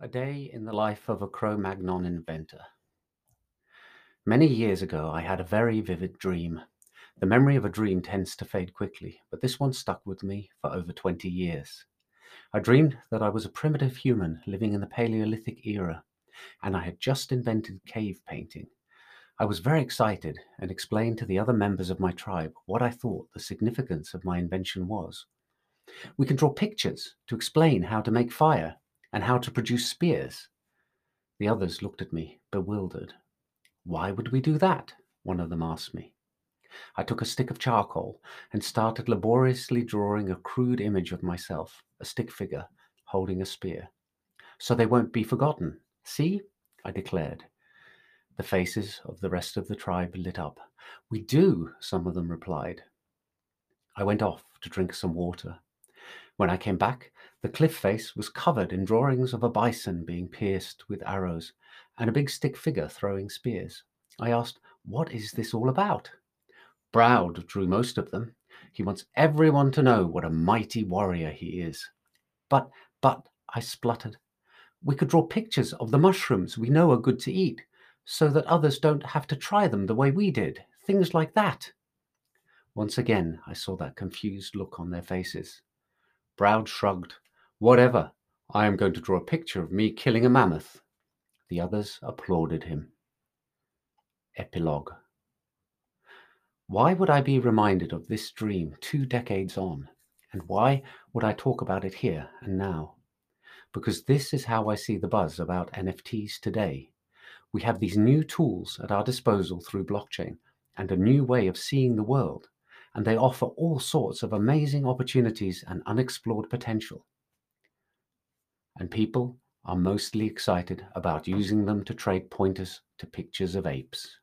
A day in the life of a Cro Magnon inventor. Many years ago, I had a very vivid dream. The memory of a dream tends to fade quickly, but this one stuck with me for over 20 years. I dreamed that I was a primitive human living in the Paleolithic era, and I had just invented cave painting. I was very excited and explained to the other members of my tribe what I thought the significance of my invention was. We can draw pictures to explain how to make fire and how to produce spears. The others looked at me, bewildered. Why would we do that? One of them asked me. I took a stick of charcoal and started laboriously drawing a crude image of myself, a stick figure, holding a spear. So they won't be forgotten. See? I declared. The faces of the rest of the tribe lit up. We do, some of them replied. I went off to drink some water. When I came back, the cliff face was covered in drawings of a bison being pierced with arrows and a big stick figure throwing spears. I asked, What is this all about? Browd drew most of them. He wants everyone to know what a mighty warrior he is. But, but, I spluttered, we could draw pictures of the mushrooms we know are good to eat so that others don't have to try them the way we did. Things like that. Once again, I saw that confused look on their faces. Browd shrugged. Whatever. I am going to draw a picture of me killing a mammoth. The others applauded him. Epilogue Why would I be reminded of this dream two decades on? And why would I talk about it here and now? Because this is how I see the buzz about NFTs today. We have these new tools at our disposal through blockchain and a new way of seeing the world and they offer all sorts of amazing opportunities and unexplored potential. And people are mostly excited about using them to trade pointers to pictures of apes.